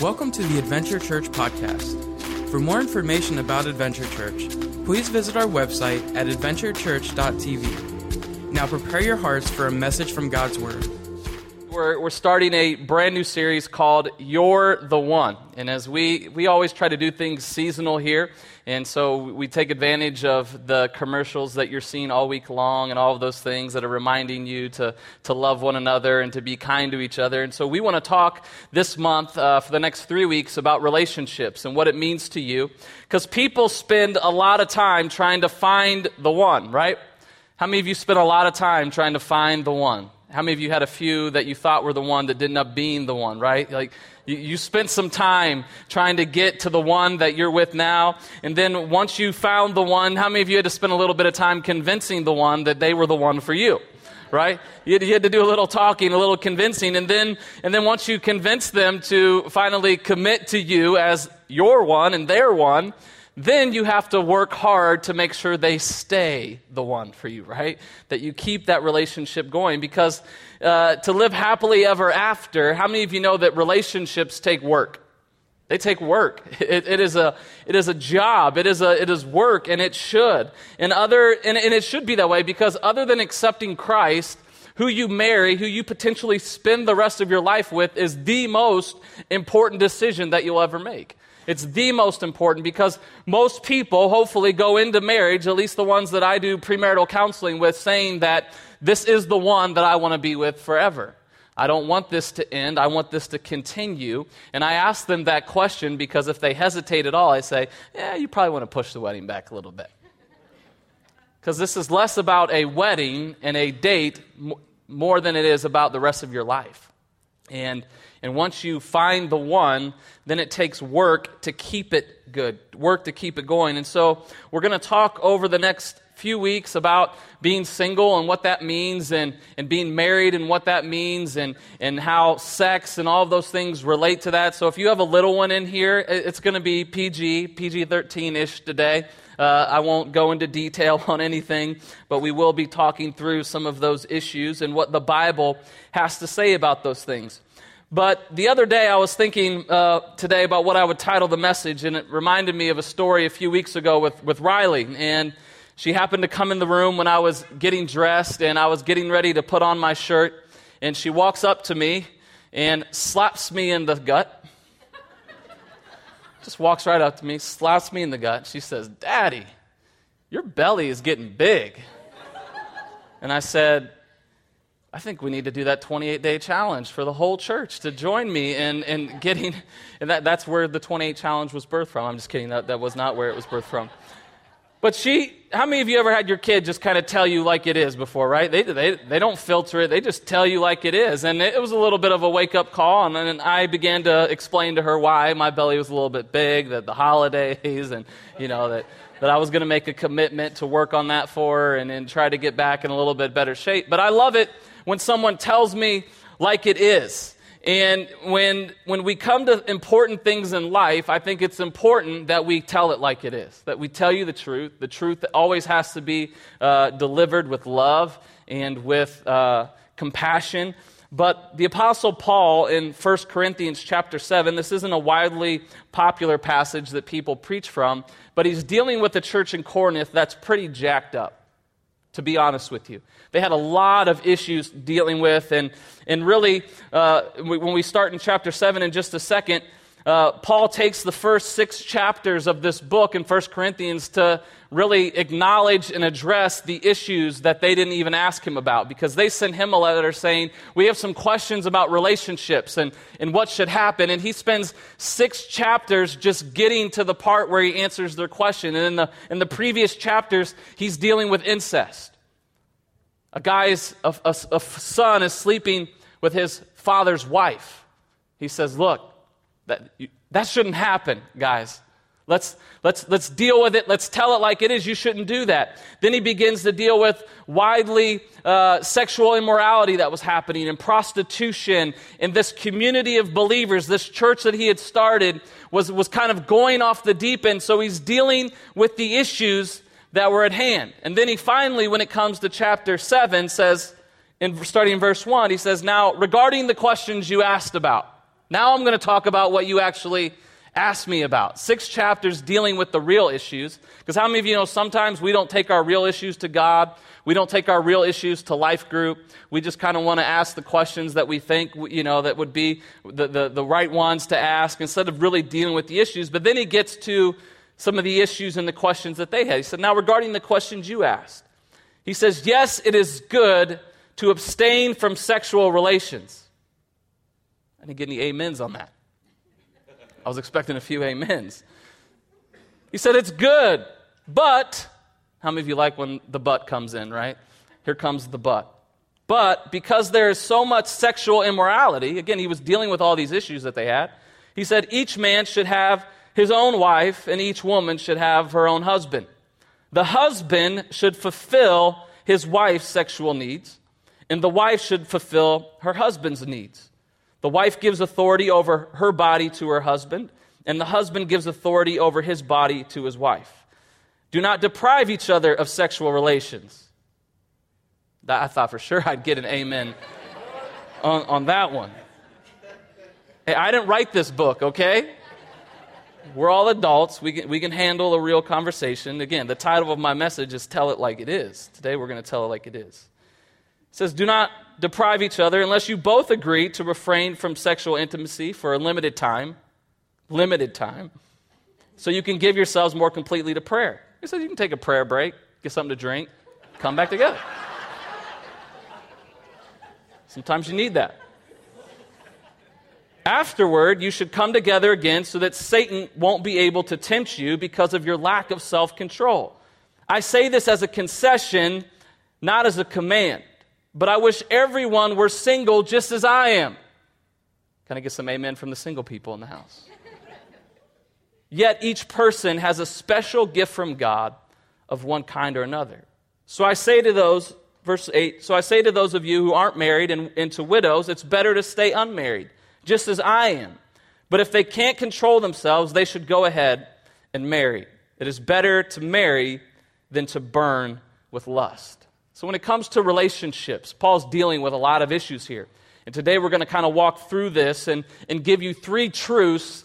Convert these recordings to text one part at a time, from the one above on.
Welcome to the Adventure Church podcast. For more information about Adventure Church, please visit our website at adventurechurch.tv. Now prepare your hearts for a message from God's Word. We're, we're starting a brand new series called You're the One. And as we, we always try to do things seasonal here, and so we take advantage of the commercials that you're seeing all week long and all of those things that are reminding you to, to love one another and to be kind to each other. And so we want to talk this month uh, for the next three weeks about relationships and what it means to you. Because people spend a lot of time trying to find the one, right? How many of you spend a lot of time trying to find the one? How many of you had a few that you thought were the one that didn't end up being the one, right? Like, you, you spent some time trying to get to the one that you're with now. And then once you found the one, how many of you had to spend a little bit of time convincing the one that they were the one for you? right? You had, you had, to do a little talking, a little convincing, and then, and then once you convince them to finally commit to you as your one and their one, then you have to work hard to make sure they stay the one for you, right? That you keep that relationship going because uh, to live happily ever after, how many of you know that relationships take work? They take work. It, it, is a, it is a job. It is, a, it is work, and it should. And, other, and, and it should be that way because other than accepting Christ, who you marry, who you potentially spend the rest of your life with, is the most important decision that you'll ever make. It's the most important because most people hopefully go into marriage, at least the ones that I do premarital counseling with, saying that this is the one that I want to be with forever. I don't want this to end. I want this to continue. And I ask them that question because if they hesitate at all, I say, yeah, you probably want to push the wedding back a little bit. Because this is less about a wedding and a date more than it is about the rest of your life. And and once you find the one, then it takes work to keep it good, work to keep it going. And so we're going to talk over the next few weeks about being single and what that means and, and being married and what that means and, and how sex and all of those things relate to that. So if you have a little one in here, it's going to be PG, PG 13 ish today. Uh, I won't go into detail on anything, but we will be talking through some of those issues and what the Bible has to say about those things. But the other day, I was thinking uh, today about what I would title the message, and it reminded me of a story a few weeks ago with, with Riley. And she happened to come in the room when I was getting dressed and I was getting ready to put on my shirt. And she walks up to me and slaps me in the gut. Just walks right up to me, slaps me in the gut. She says, Daddy, your belly is getting big. And I said, I think we need to do that 28 day challenge for the whole church to join me in, in getting, and that, that's where the 28 challenge was birthed from. I'm just kidding, that, that was not where it was birthed from. But she, how many of you ever had your kid just kind of tell you like it is before, right? They, they, they don't filter it, they just tell you like it is. And it was a little bit of a wake up call. And then I began to explain to her why my belly was a little bit big, that the holidays, and, you know, that, that I was going to make a commitment to work on that for her and, then try to get back in a little bit better shape. But I love it when someone tells me like it is. And when, when we come to important things in life, I think it's important that we tell it like it is, that we tell you the truth. The truth always has to be uh, delivered with love and with uh, compassion. But the Apostle Paul in 1 Corinthians chapter 7, this isn't a widely popular passage that people preach from, but he's dealing with the church in Corinth that's pretty jacked up to be honest with you. They had a lot of issues dealing with, and, and really, uh, when we start in chapter 7 in just a second, uh, Paul takes the first six chapters of this book in 1 Corinthians to really acknowledge and address the issues that they didn't even ask him about because they sent him a letter saying, We have some questions about relationships and, and what should happen. And he spends six chapters just getting to the part where he answers their question. And in the, in the previous chapters, he's dealing with incest. A guy's a, a, a son is sleeping with his father's wife. He says, Look, that, that shouldn't happen, guys. Let's, let's, let's deal with it. Let's tell it like it is. You shouldn't do that. Then he begins to deal with widely uh, sexual immorality that was happening and prostitution in this community of believers. This church that he had started was, was kind of going off the deep end. So he's dealing with the issues that were at hand. And then he finally, when it comes to chapter 7, says, in, starting in verse 1, he says, Now, regarding the questions you asked about, Now I'm going to talk about what you actually asked me about. Six chapters dealing with the real issues. Because how many of you know sometimes we don't take our real issues to God? We don't take our real issues to life group. We just kind of want to ask the questions that we think, you know, that would be the, the, the right ones to ask instead of really dealing with the issues. But then he gets to some of the issues and the questions that they had. He said, Now, regarding the questions you asked, he says, Yes, it is good to abstain from sexual relations. I didn't get any amens on that. I was expecting a few amens. He said, It's good, but, how many of you like when the but comes in, right? Here comes the but. But because there is so much sexual immorality, again, he was dealing with all these issues that they had. He said, Each man should have his own wife, and each woman should have her own husband. The husband should fulfill his wife's sexual needs, and the wife should fulfill her husband's needs. The wife gives authority over her body to her husband, and the husband gives authority over his body to his wife. Do not deprive each other of sexual relations. I thought for sure I'd get an amen on, on that one. Hey, I didn't write this book, okay? We're all adults. We can, we can handle a real conversation. Again, the title of my message is Tell It Like It Is. Today we're going to tell it like it is. It says, Do not deprive each other unless you both agree to refrain from sexual intimacy for a limited time. Limited time. So you can give yourselves more completely to prayer. He says you can take a prayer break, get something to drink, come back together. Sometimes you need that. Afterward, you should come together again so that Satan won't be able to tempt you because of your lack of self control. I say this as a concession, not as a command but I wish everyone were single just as I am. Can I get some amen from the single people in the house? Yet each person has a special gift from God of one kind or another. So I say to those, verse 8, so I say to those of you who aren't married and, and to widows, it's better to stay unmarried, just as I am. But if they can't control themselves, they should go ahead and marry. It is better to marry than to burn with lust. So, when it comes to relationships, Paul's dealing with a lot of issues here. And today we're going to kind of walk through this and, and give you three truths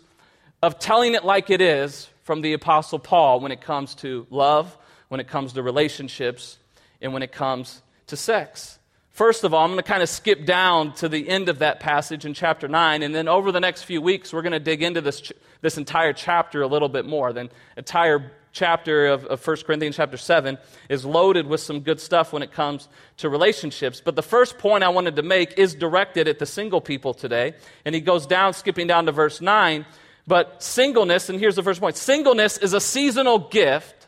of telling it like it is from the Apostle Paul when it comes to love, when it comes to relationships, and when it comes to sex. First of all, I'm going to kind of skip down to the end of that passage in chapter 9, and then over the next few weeks, we're going to dig into this, this entire chapter a little bit more. The entire chapter of, of 1 Corinthians, chapter 7, is loaded with some good stuff when it comes to relationships. But the first point I wanted to make is directed at the single people today. And he goes down, skipping down to verse 9. But singleness, and here's the first point singleness is a seasonal gift,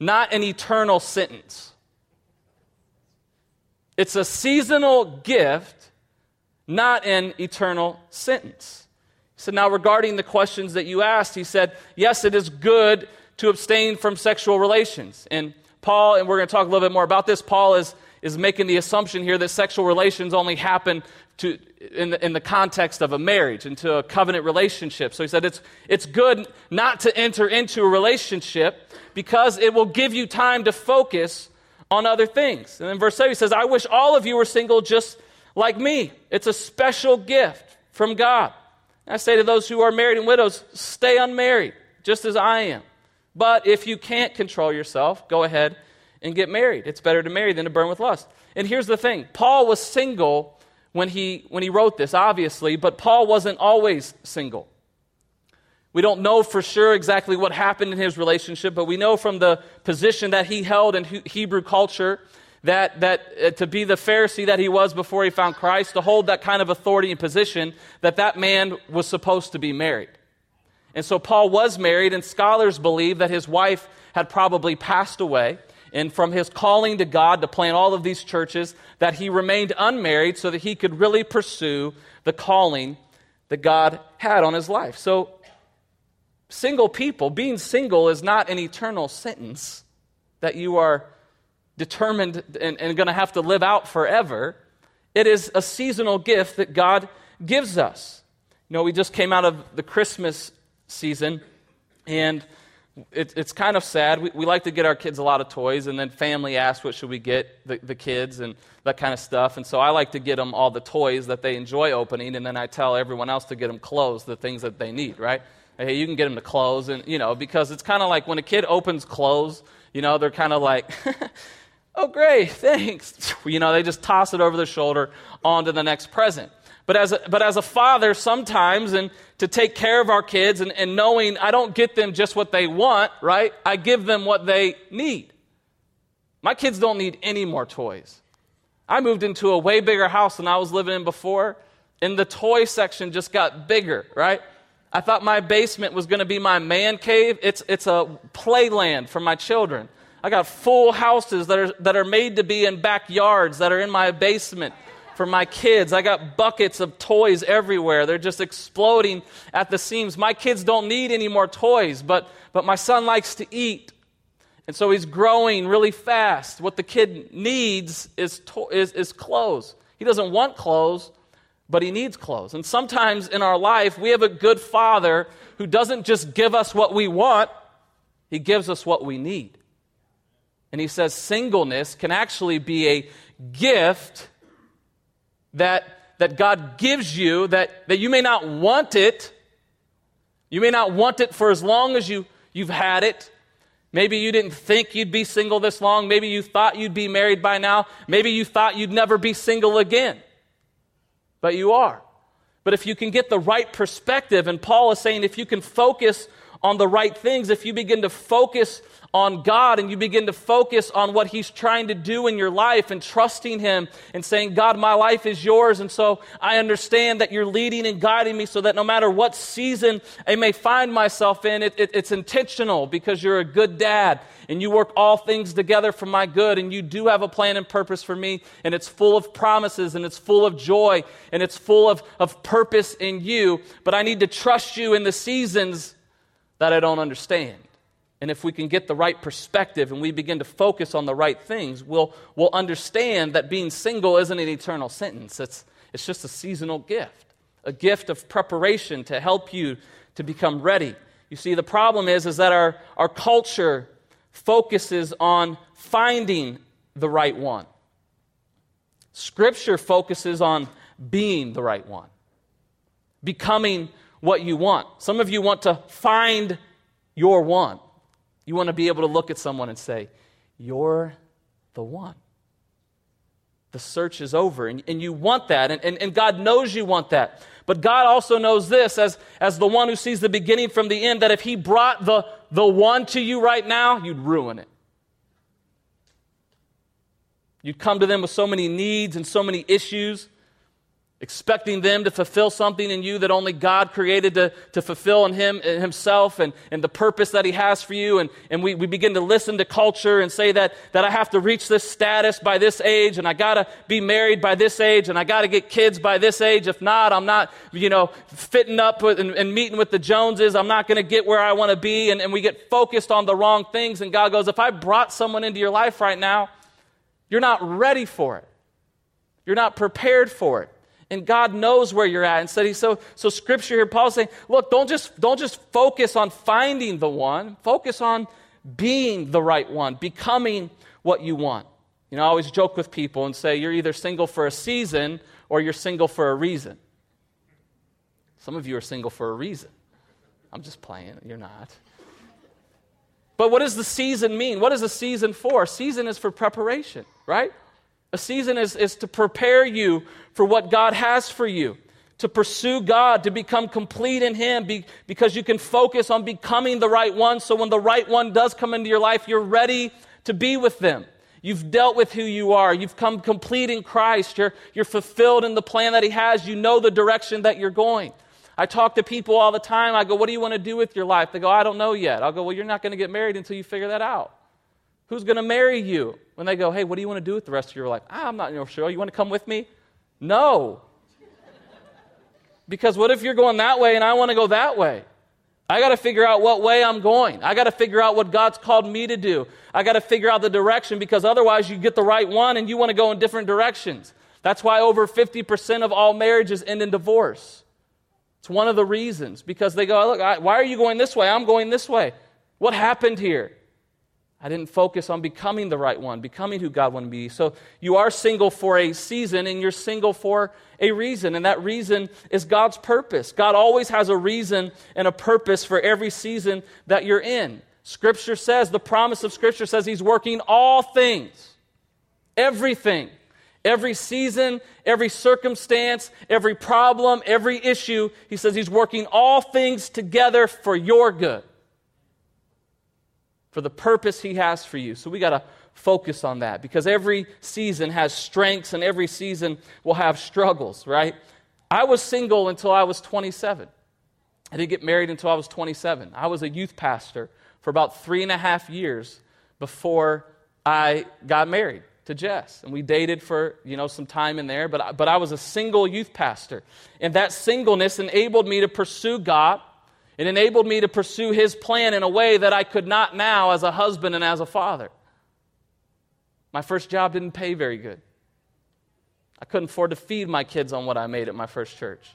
not an eternal sentence. It's a seasonal gift, not an eternal sentence. So now, regarding the questions that you asked, he said, Yes, it is good to abstain from sexual relations. And Paul, and we're going to talk a little bit more about this, Paul is, is making the assumption here that sexual relations only happen to, in, the, in the context of a marriage, into a covenant relationship. So he said it's, it's good not to enter into a relationship because it will give you time to focus on other things. And then verse 7 he says, I wish all of you were single just like me. It's a special gift from God. I say to those who are married and widows, stay unmarried, just as I am. But if you can't control yourself, go ahead and get married. It's better to marry than to burn with lust. And here's the thing Paul was single when he, when he wrote this, obviously, but Paul wasn't always single. We don't know for sure exactly what happened in his relationship, but we know from the position that he held in Hebrew culture that, that uh, to be the Pharisee that he was before he found Christ, to hold that kind of authority and position, that that man was supposed to be married. And so Paul was married, and scholars believe that his wife had probably passed away. And from his calling to God to plant all of these churches, that he remained unmarried so that he could really pursue the calling that God had on his life. So, single people, being single is not an eternal sentence that you are determined and, and going to have to live out forever. It is a seasonal gift that God gives us. You know, we just came out of the Christmas season, and it, it's kind of sad. We, we, like to get our kids a lot of toys, and then family asks, What should we get the, the kids, and that kind of stuff. And so I like to get them all the toys that they enjoy opening, and then I tell everyone else to get them clothes, the things that they need, right? Hey, you can get them the clothes, and, you know, because it's kind of like when a kid opens clothes, you know, they're kind of like, Oh, great, thanks. You know, they just toss it over their shoulder onto the next present. But as a, but as a father, sometimes, and to take care of our kids and, and knowing I don't get them just what they want, right? I give them what they need. My kids don't need any more toys. I moved into a way bigger house than I was living in before, and the toy section just got bigger, right? I thought my basement was going to be my man cave. It's, it's a playland for my children. I got full houses that are, that are made to be in backyards that are in my basement for my kids. I got buckets of toys everywhere. They're just exploding at the seams. My kids don't need any more toys, but, but my son likes to eat. And so he's growing really fast. What the kid needs is, to- is, is clothes. He doesn't want clothes, but he needs clothes. And sometimes in our life, we have a good father who doesn't just give us what we want, he gives us what we need. And he says singleness can actually be a gift that, that God gives you that, that you may not want it. You may not want it for as long as you, you've had it. Maybe you didn't think you'd be single this long. Maybe you thought you'd be married by now. Maybe you thought you'd never be single again. But you are. But if you can get the right perspective, and Paul is saying if you can focus on the right things, if you begin to focus on God and you begin to focus on what He's trying to do in your life and trusting Him and saying, God, my life is yours. And so I understand that you're leading and guiding me so that no matter what season I may find myself in, it, it, it's intentional because you're a good dad and you work all things together for my good and you do have a plan and purpose for me and it's full of promises and it's full of joy and it's full of, of purpose in you. But I need to trust you in the seasons that I don't understand. And if we can get the right perspective and we begin to focus on the right things, we'll, we'll understand that being single isn't an eternal sentence. It's, it's just a seasonal gift, a gift of preparation to help you to become ready. You see, the problem is, is that our, our culture focuses on finding the right one. Scripture focuses on being the right one, becoming what you want. Some of you want to find your one. You want to be able to look at someone and say, You're the one. The search is over, and, and you want that, and, and, and God knows you want that. But God also knows this as, as the one who sees the beginning from the end that if He brought the, the one to you right now, you'd ruin it. You'd come to them with so many needs and so many issues expecting them to fulfill something in you that only God created to, to fulfill in him in himself and, and the purpose that he has for you. And, and we, we begin to listen to culture and say that, that I have to reach this status by this age and I gotta be married by this age and I gotta get kids by this age. If not, I'm not, you know, fitting up with, and, and meeting with the Joneses. I'm not gonna get where I wanna be. And, and we get focused on the wrong things. And God goes, if I brought someone into your life right now, you're not ready for it. You're not prepared for it and God knows where you're at. And so, so, so scripture here, Paul's saying, look, don't just, don't just focus on finding the one, focus on being the right one, becoming what you want. You know, I always joke with people and say, you're either single for a season or you're single for a reason. Some of you are single for a reason. I'm just playing, you're not. But what does the season mean? What is a season for? season is for preparation, right? A season is, is to prepare you for what God has for you, to pursue God, to become complete in Him, be, because you can focus on becoming the right one. So when the right one does come into your life, you're ready to be with them. You've dealt with who you are. You've come complete in Christ. You're, you're fulfilled in the plan that He has. You know the direction that you're going. I talk to people all the time. I go, What do you want to do with your life? They go, I don't know yet. I'll go, Well, you're not going to get married until you figure that out. Who's going to marry you? When they go, hey, what do you want to do with the rest of your life? Ah, I'm not sure. You want to come with me? No. Because what if you're going that way and I want to go that way? I got to figure out what way I'm going. I got to figure out what God's called me to do. I got to figure out the direction because otherwise you get the right one and you want to go in different directions. That's why over 50% of all marriages end in divorce. It's one of the reasons because they go, look, I, why are you going this way? I'm going this way. What happened here? I didn't focus on becoming the right one, becoming who God wanted me to be. So you are single for a season and you're single for a reason. And that reason is God's purpose. God always has a reason and a purpose for every season that you're in. Scripture says, the promise of Scripture says He's working all things, everything, every season, every circumstance, every problem, every issue. He says He's working all things together for your good for the purpose He has for you. So we got to focus on that because every season has strengths and every season will have struggles, right? I was single until I was 27. I didn't get married until I was 27. I was a youth pastor for about three and a half years before I got married to Jess. And we dated for, you know, some time in there, but, I, but I was a single youth pastor. And that singleness enabled me to pursue God it enabled me to pursue His plan in a way that I could not now as a husband and as a father. My first job didn't pay very good. I couldn't afford to feed my kids on what I made at my first church.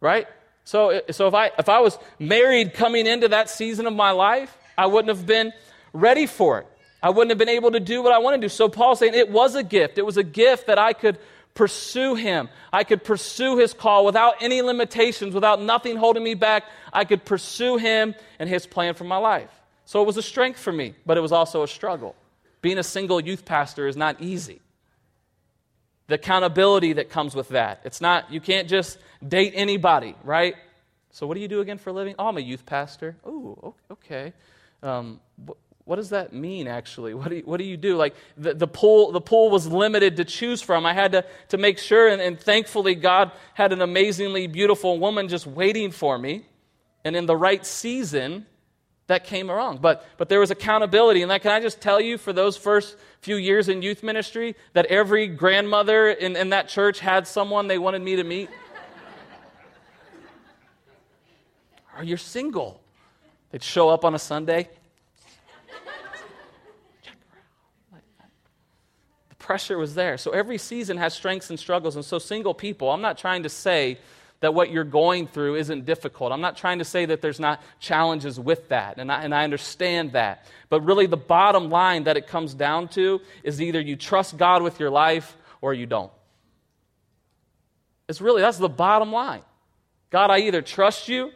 Right? So, so if, I, if I was married coming into that season of my life, I wouldn't have been ready for it. I wouldn't have been able to do what I wanted to do. So Paul's saying it was a gift. It was a gift that I could pursue Him. I could pursue His call without any limitations, without nothing holding me back. I could pursue Him and His plan for my life. So it was a strength for me, but it was also a struggle. Being a single youth pastor is not easy. The accountability that comes with that. It's not, you can't just date anybody, right? So, what do you do again for a living? Oh, I'm a youth pastor. Oh, okay. Um, what does that mean actually? What do you, what do, you do? Like the, the, pool the pool was limited to choose from. I had to, to make sure and, and thankfully god had an amazingly beautiful woman just waiting for me. And in the right season that came along. But but there was accountability. And that can i just tell you for those first few years in youth ministry that every grandmother in, in that church had someone they wanted me to meet? Or you're single. They'd show up on a sunday pressure was there. So every season has strengths and struggles. And so, single people, I'm not trying to say that what you're going through isn't difficult. I'm not trying to say that there's not challenges with that, and I, and I understand that. But really, the bottom line that it comes down to is either you trust God with your life or you don't. It's really, that's the bottom line. God, I either trust you.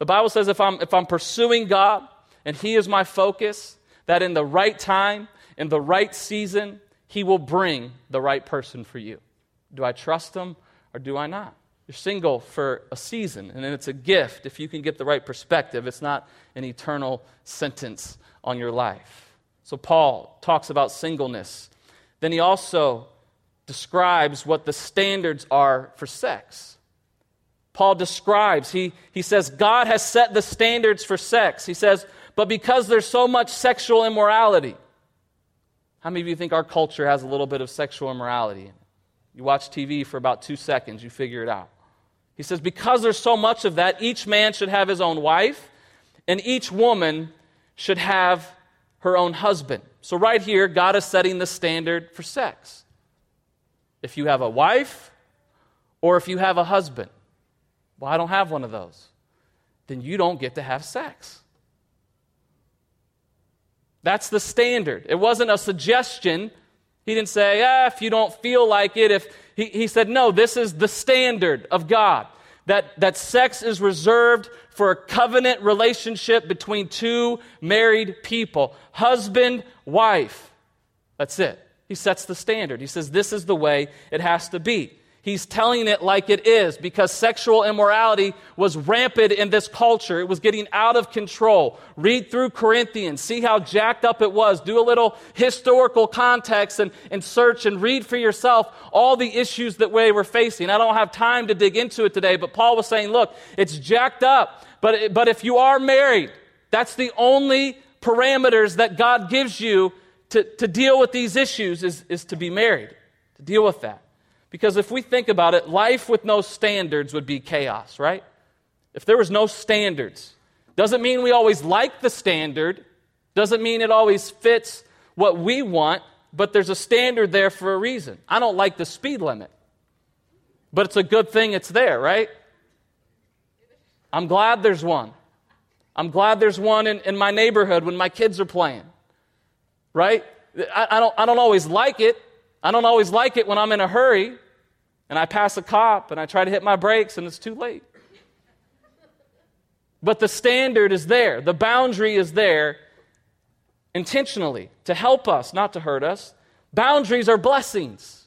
The Bible says if I'm, if I'm pursuing God and He is my focus, that in the right time, in the right season, he will bring the right person for you. Do I trust Him or do I not? You're single for a season, and it's a gift if you can get the right perspective. It's not an eternal sentence on your life. So, Paul talks about singleness. Then he also describes what the standards are for sex. Paul describes, he, he says, God has set the standards for sex. He says, but because there's so much sexual immorality, how many of you think our culture has a little bit of sexual immorality? You watch TV for about two seconds, you figure it out. He says, because there's so much of that, each man should have his own wife, and each woman should have her own husband. So, right here, God is setting the standard for sex. If you have a wife or if you have a husband, well, I don't have one of those, then you don't get to have sex. That's the standard. It wasn't a suggestion. He didn't say, ah, if you don't feel like it, if he, he said, no, this is the standard of God. That, that sex is reserved for a covenant relationship between two married people husband, wife. That's it. He sets the standard. He says, this is the way it has to be. He's telling it like it is because sexual immorality was rampant in this culture. It was getting out of control. Read through Corinthians, see how jacked up it was. Do a little historical context and, and search and read for yourself all the issues that we were facing. I don't have time to dig into it today, but Paul was saying, look, it's jacked up. But, but if you are married, that's the only parameters that God gives you to, to deal with these issues is, is to be married, to deal with that. Because if we think about it, life with no standards would be chaos, right? If there was no standards, doesn't mean we always like the standard, doesn't mean it always fits what we want, but there's a standard there for a reason. I don't like the speed limit, but it's a good thing it's there, right? I'm glad there's one. I'm glad there's one in, in my neighborhood when my kids are playing. Right? I, I, don't, I don't always like it. I don't always like it when I'm in a hurry and I pass a cop and I try to hit my brakes and it's too late. But the standard is there, the boundary is there intentionally to help us, not to hurt us. Boundaries are blessings.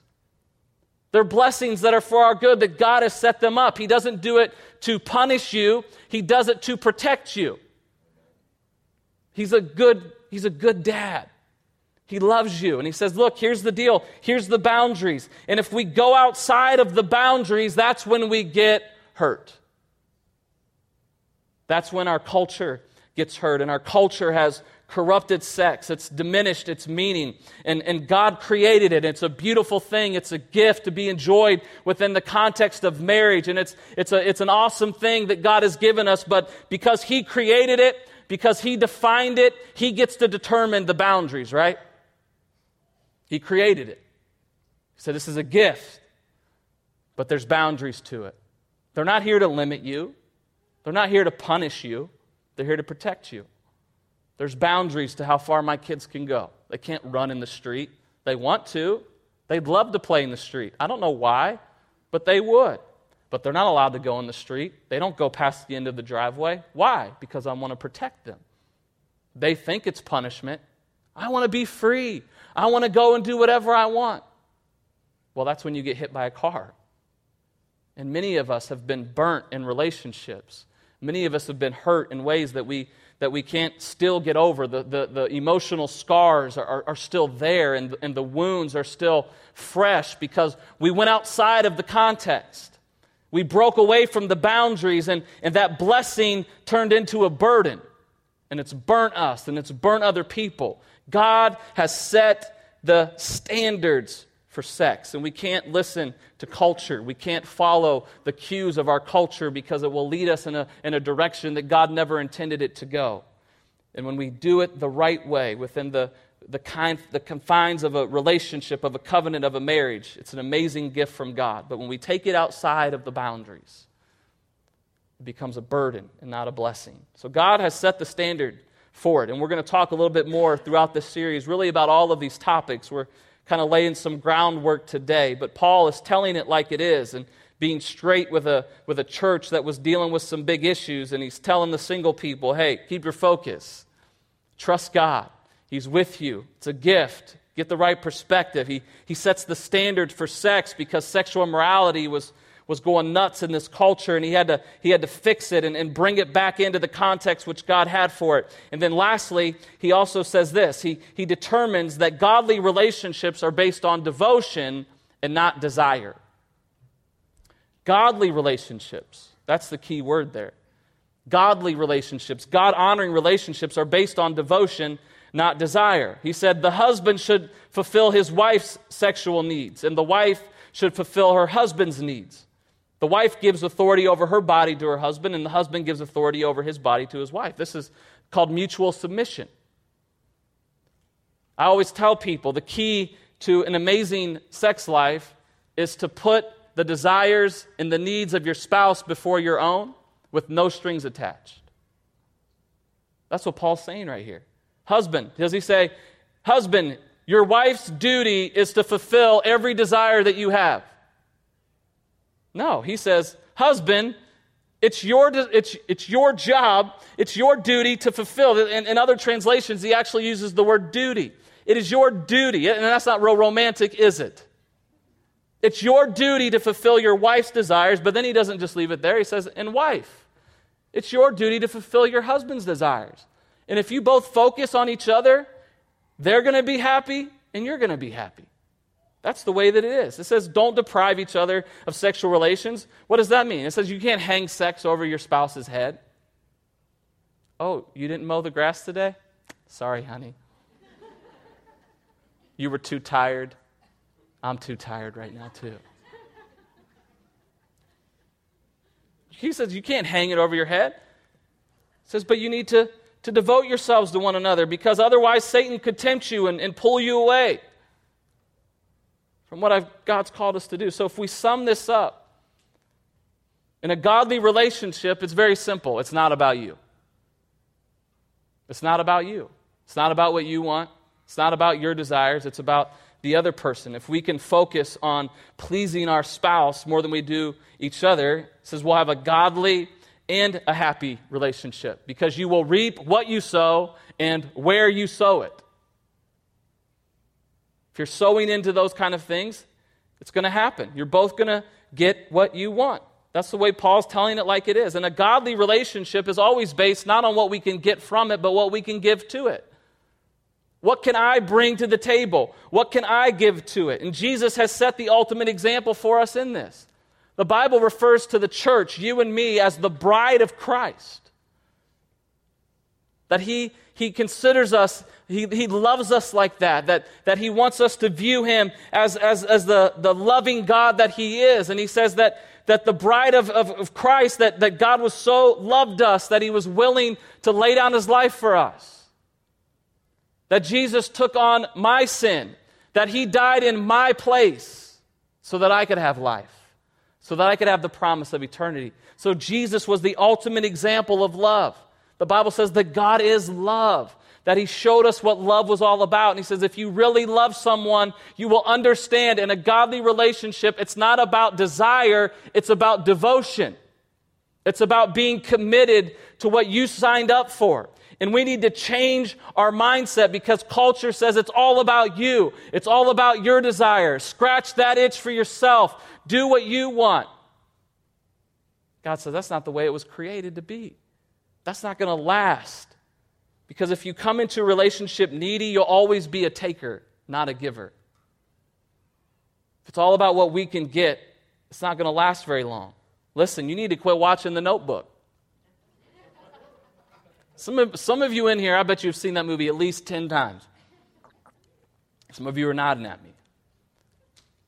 They're blessings that are for our good, that God has set them up. He doesn't do it to punish you, He does it to protect you. He's a good, he's a good dad. He loves you. And he says, Look, here's the deal. Here's the boundaries. And if we go outside of the boundaries, that's when we get hurt. That's when our culture gets hurt. And our culture has corrupted sex. It's diminished its meaning. And, and God created it. It's a beautiful thing. It's a gift to be enjoyed within the context of marriage. And it's, it's, a, it's an awesome thing that God has given us. But because He created it, because He defined it, He gets to determine the boundaries, right? He created it. He said, This is a gift, but there's boundaries to it. They're not here to limit you, they're not here to punish you, they're here to protect you. There's boundaries to how far my kids can go. They can't run in the street. They want to. They'd love to play in the street. I don't know why, but they would. But they're not allowed to go in the street. They don't go past the end of the driveway. Why? Because I want to protect them. They think it's punishment. I want to be free. I want to go and do whatever I want. Well, that's when you get hit by a car. And many of us have been burnt in relationships. Many of us have been hurt in ways that we, that we can't still get over. The, the, the emotional scars are, are, are still there, and, and the wounds are still fresh because we went outside of the context. We broke away from the boundaries, and, and that blessing turned into a burden. And it's burnt us, and it's burnt other people. God has set the standards for sex, and we can't listen to culture. We can't follow the cues of our culture because it will lead us in a, in a direction that God never intended it to go. And when we do it the right way, within the, the, kind, the confines of a relationship, of a covenant, of a marriage, it's an amazing gift from God. But when we take it outside of the boundaries, it becomes a burden and not a blessing. So God has set the standard for it. And we're going to talk a little bit more throughout this series, really about all of these topics. We're kind of laying some groundwork today, but Paul is telling it like it is and being straight with a, with a church that was dealing with some big issues. And he's telling the single people, hey, keep your focus, trust God. He's with you, it's a gift. Get the right perspective. He, he sets the standard for sex because sexual immorality was was going nuts in this culture, and he had to, he had to fix it and, and bring it back into the context which God had for it. And then lastly, he also says this he, he determines that godly relationships are based on devotion and not desire. Godly relationships, that's the key word there. Godly relationships, God honoring relationships are based on devotion, not desire. He said the husband should fulfill his wife's sexual needs, and the wife should fulfill her husband's needs. The wife gives authority over her body to her husband, and the husband gives authority over his body to his wife. This is called mutual submission. I always tell people the key to an amazing sex life is to put the desires and the needs of your spouse before your own with no strings attached. That's what Paul's saying right here. Husband, does he say, Husband, your wife's duty is to fulfill every desire that you have? No, he says, Husband, it's your, it's, it's your job, it's your duty to fulfill. In, in other translations, he actually uses the word duty. It is your duty, and that's not real romantic, is it? It's your duty to fulfill your wife's desires, but then he doesn't just leave it there. He says, and wife, it's your duty to fulfill your husband's desires. And if you both focus on each other, they're going to be happy and you're going to be happy. That's the way that it is. It says, don't deprive each other of sexual relations. What does that mean? It says you can't hang sex over your spouse's head. Oh, you didn't mow the grass today? Sorry, honey. You were too tired. I'm too tired right now, too. He says you can't hang it over your head. He says, but you need to, to devote yourselves to one another because otherwise Satan could tempt you and, and pull you away from what I've, God's called us to do. So if we sum this up, in a godly relationship, it's very simple. It's not about you. It's not about you. It's not about what you want. It's not about your desires. It's about the other person. If we can focus on pleasing our spouse more than we do each other, says we'll have a godly and a happy relationship because you will reap what you sow and where you sow it. If you're sowing into those kind of things, it's going to happen. You're both going to get what you want. That's the way Paul's telling it like it is. And a godly relationship is always based not on what we can get from it, but what we can give to it. What can I bring to the table? What can I give to it? And Jesus has set the ultimate example for us in this. The Bible refers to the church, you and me, as the bride of Christ. That he, he considers us he, he loves us like that, that, that he wants us to view him as, as, as the, the loving God that he is. And he says that, that the bride of, of, of Christ, that, that God was so loved us that he was willing to lay down his life for us. That Jesus took on my sin, that he died in my place so that I could have life, so that I could have the promise of eternity. So Jesus was the ultimate example of love. The Bible says that God is love that he showed us what love was all about. And he says, if you really love someone, you will understand in a godly relationship, it's not about desire, it's about devotion. It's about being committed to what you signed up for. And we need to change our mindset because culture says it's all about you. It's all about your desires. Scratch that itch for yourself. Do what you want. God says that's not the way it was created to be. That's not going to last. Because if you come into a relationship needy, you'll always be a taker, not a giver. If it's all about what we can get, it's not going to last very long. Listen, you need to quit watching the notebook. Some of, some of you in here, I bet you've seen that movie at least 10 times. Some of you are nodding at me.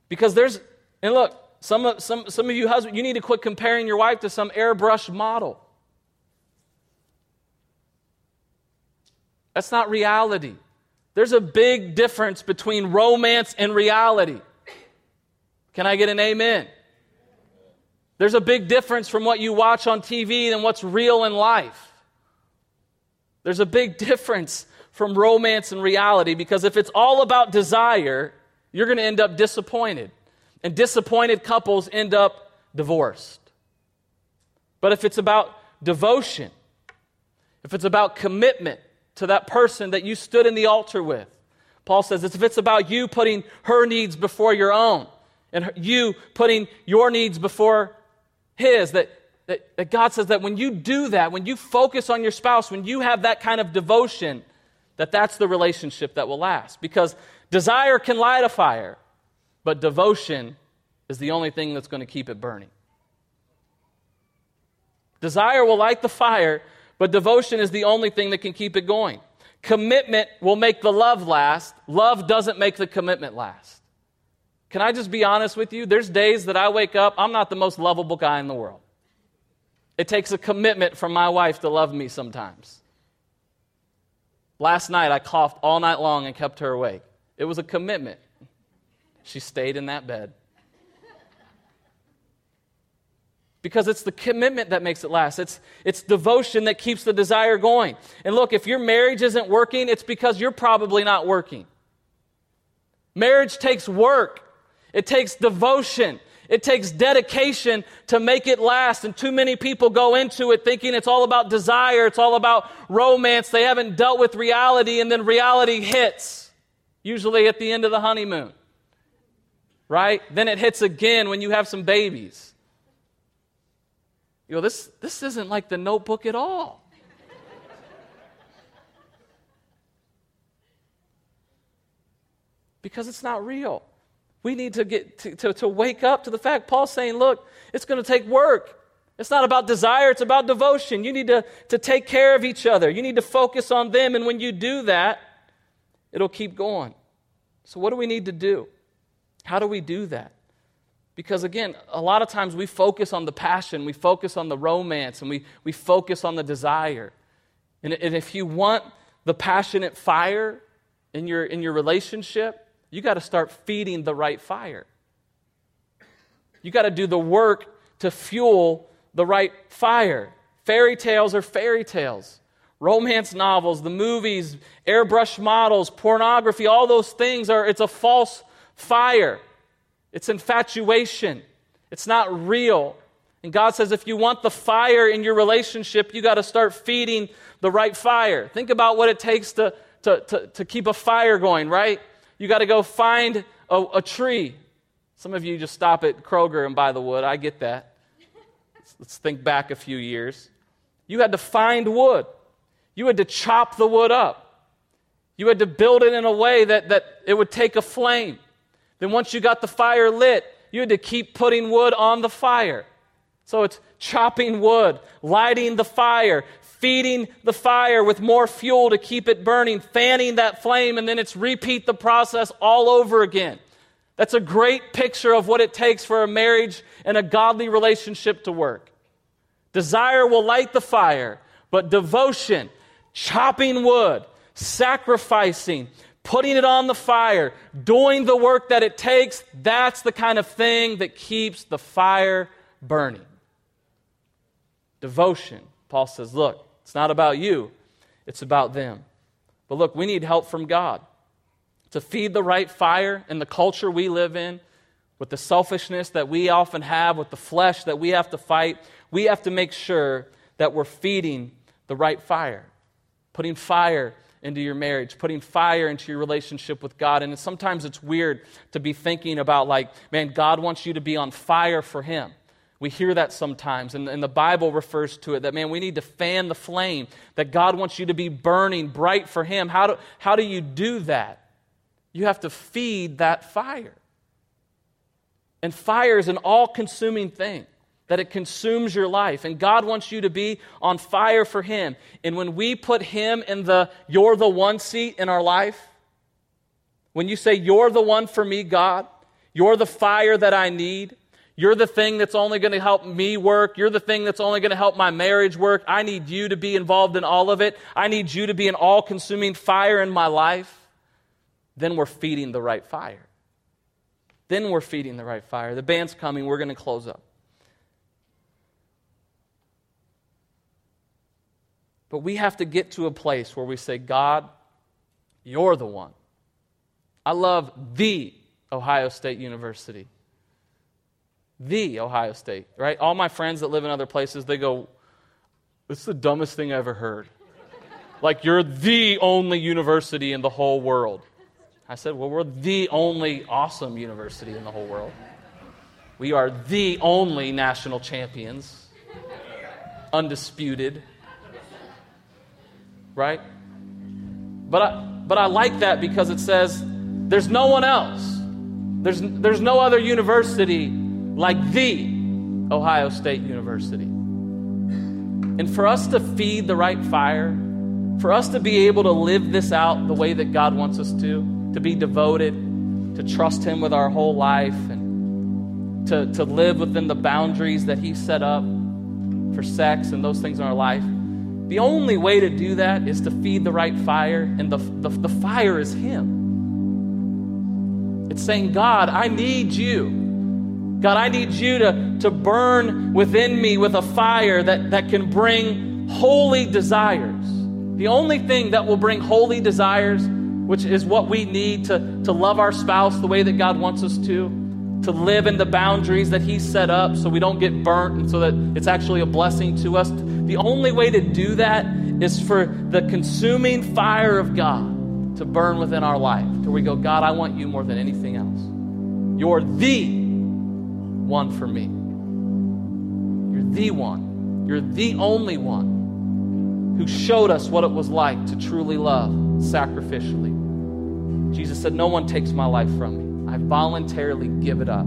Because there's, and look, some of, some, some of you husbands, you need to quit comparing your wife to some airbrush model. That's not reality. There's a big difference between romance and reality. Can I get an amen? There's a big difference from what you watch on TV and what's real in life. There's a big difference from romance and reality because if it's all about desire, you're going to end up disappointed. And disappointed couples end up divorced. But if it's about devotion, if it's about commitment, to that person that you stood in the altar with. Paul says if it's about you putting her needs before your own and you putting your needs before his, that, that, that God says that when you do that, when you focus on your spouse, when you have that kind of devotion, that that's the relationship that will last. Because desire can light a fire, but devotion is the only thing that's going to keep it burning. Desire will light the fire, but devotion is the only thing that can keep it going. Commitment will make the love last. Love doesn't make the commitment last. Can I just be honest with you? There's days that I wake up, I'm not the most lovable guy in the world. It takes a commitment from my wife to love me sometimes. Last night, I coughed all night long and kept her awake. It was a commitment. She stayed in that bed. Because it's the commitment that makes it last. It's, it's devotion that keeps the desire going. And look, if your marriage isn't working, it's because you're probably not working. Marriage takes work, it takes devotion, it takes dedication to make it last. And too many people go into it thinking it's all about desire, it's all about romance. They haven't dealt with reality, and then reality hits, usually at the end of the honeymoon. Right? Then it hits again when you have some babies. You know, this, this isn't like the notebook at all. because it's not real. We need to get to, to, to, wake up to the fact Paul's saying, look, it's going to take work. It's not about desire, it's about devotion. You need to, to take care of each other. You need to focus on them. And when you do that, it'll keep going. So, what do we need to do? How do we do that? Because again, a lot of times we focus on the passion, we focus on the romance, and we, we focus on the desire. And, and if you want the passionate fire in your, in your relationship, you got to start feeding the right fire. You got to do the work to fuel the right fire. Fairy tales are fairy tales. Romance novels, the movies, airbrush models, pornography, all those things are, it's a false fire. It's infatuation. It's not real. And God says if you want the fire in your relationship, you got to start feeding the right fire. Think about what it takes to, to, to, to keep a fire going, right? You got to go find a, a tree. Some of you just stop at Kroger and buy the wood. I get that. Let's, think back a few years. You had to find wood. You had to chop the wood up. You had to build it in a way that, that it would take a flame. Then, once you got the fire lit, you had to keep putting wood on the fire. So it's chopping wood, lighting the fire, feeding the fire with more fuel to keep it burning, fanning that flame, and then it's repeat the process all over again. That's a great picture of what it takes for a marriage and a godly relationship to work. Desire will light the fire, but devotion chopping wood, sacrificing, putting it on the fire, doing the work that it takes, that's the kind of thing that keeps the fire burning. Devotion. Paul says, look, it's not about you, it's about them. But look, we need help from God to feed the right fire in the culture we live in, with the selfishness that we often have, with the flesh that we have to fight. We have to make sure that we're feeding the right fire putting fire into your marriage, putting fire into your relationship with God. And sometimes it's weird to be thinking about, like, man, God wants you to be on fire for Him. We hear that sometimes, and, and, the Bible refers to it that, man, we need to fan the flame, that God wants you to be burning bright for Him. How do, how do you do that? You have to feed that fire. And fire is an all consuming thing that it consumes your life. And God wants you to be on fire for Him. And when we put Him in the you're the one seat in our life, when you say, You're the one for me, God, you're the fire that I need, you're the thing that's only going to help me work. You're the thing that's only going to help my marriage work. I need you to be involved in all of it. I need you to be an all consuming fire in my life. Then we're feeding the right fire. Then we're feeding the right fire. The band's coming. We're going to close up. But we have to get to a place where we say, God, you're the one. I love the Ohio State University. The Ohio State, right? All my friends that live in other places, they go, This is the dumbest thing I ever heard. like, you're the only university in the whole world. I said, Well, we're the only awesome university in the whole world. We are the only national champions, undisputed right? But I, but I like that because it says there's no one else. There's, there's no other university like the Ohio State University. And for us to feed the right fire, for us to be able to live this out the way that God wants us to, to be devoted, to trust Him with our whole life, and to, to live within the boundaries that He set up for sex and those things in our life, the only way to do that is to feed the right fire, and the, the, the fire is Him. It's saying, God, I need you. God, I need you to, to burn within me with a fire that, that can bring holy desires. The only thing that will bring holy desires, which is what we need to, to love our spouse the way that God wants us to, to live in the boundaries that He set up so we don't get burnt and so that it's actually a blessing to us. The only way to do that is for the consuming fire of God to burn within our life. Till we go, God, I want you more than anything else. You're the one for me. You're the one. You're the only one who showed us what it was like to truly love sacrificially. Jesus said, No one takes my life from me. I voluntarily give it up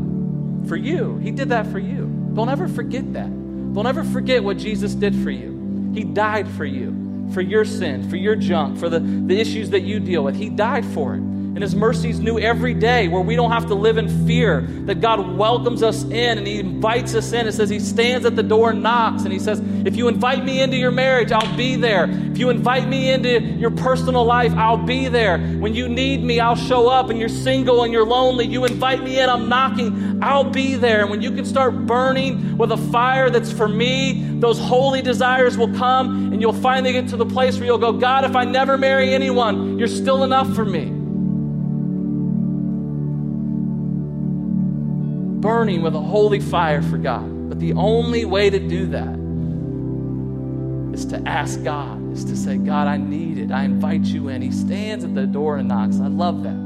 for you. He did that for you. Don't ever forget that. Don't ever forget what Jesus did for you. He died for you, for your sin, for your junk, for the, the issues that you deal with. He died for it. And His mercies new every day, where we don't have to live in fear, that God welcomes us in and He invites us in. It says He stands at the door and knocks, and He says, If you invite me into your marriage, I'll be there. If you invite me into your personal life, I'll be there. When you need me, I'll show up. And you're single and you're lonely, you invite me in, I'm knocking, I'll be there. And when you can start burning with a fire that's for me, those holy desires will come, and you'll finally get to the place where you'll go, God, if I never marry anyone, you're still enough for me. Burning with a holy fire for God. But the only way to do that is to ask God, is to say, God, I need it. I invite you in. He stands at the door and knocks. I love that.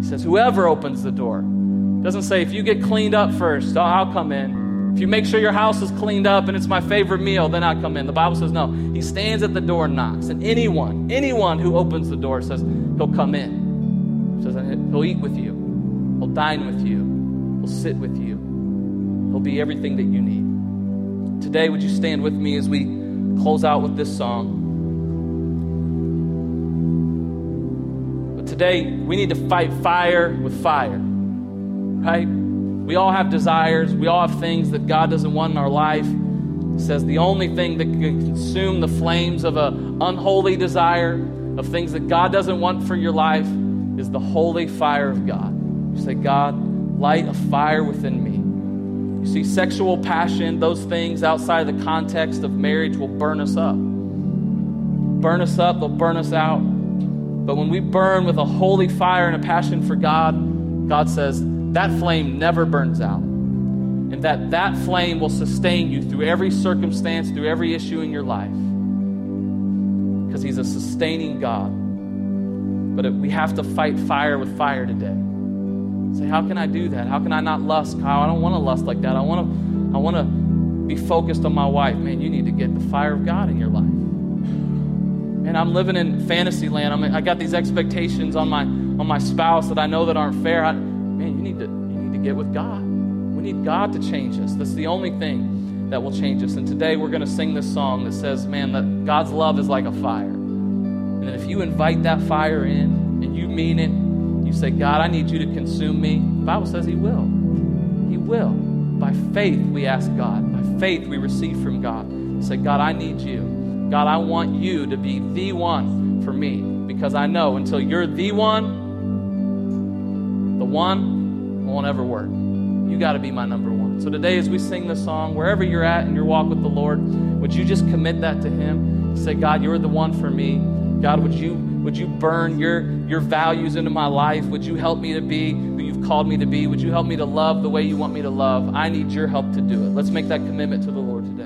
He says, Whoever opens the door. Doesn't say, if you get cleaned up first, oh, I'll come in. If you make sure your house is cleaned up and it's my favorite meal, then I'll come in. The Bible says, no. He stands at the door and knocks. And anyone, anyone who opens the door says, he'll come in. He says, he'll eat with you. He'll dine with you. Sit with you. He'll be everything that you need. Today, would you stand with me as we close out with this song? But today, we need to fight fire with fire, right? We all have desires. We all have things that God doesn't want in our life. He says the only thing that can consume the flames of an unholy desire, of things that God doesn't want for your life, is the holy fire of God. You say, God, light a fire within me. You see, sexual passion, those things outside the context of marriage will burn us up. Burn us up, they'll burn us out. But when we burn with a holy fire and a passion for God, God says, that flame never burns out. And that that flame will sustain you through every circumstance, through every issue in your life. Because He's a sustaining God. But we have to fight fire with fire today. Say, how can I do that? How can I not lust, Kyle? I don't want to lust like that. I want to, I want to be focused on my wife. Man, you need to get the fire of God in your life. And I'm living in fantasy land. I mean, I got these expectations on my on my spouse that I know that aren't fair. I, man, you need to you need to get with God. We need God to change us. That's the only thing that will change us. And today we're going to sing this song that says, "Man, that God's love is like a fire." And if you invite that fire in and you mean it, you say, "God, I need you to consume me." The Bible says He will. He will. By faith we ask God. By faith we receive from God. say, "God, I need you." God, I want you to be the one for me because I know until you're the one, the one won't ever work. You got to be my number one. So today, as we sing this song, wherever you're at in your walk with the Lord, would you just commit that to Him? Say, God, you're the one for me. God, would you would you burn your your values into my life? Would you help me to be who you've called me to be? Would you help me to love the way you want me to love? I need your help to do it. Let's make that commitment to the Lord today.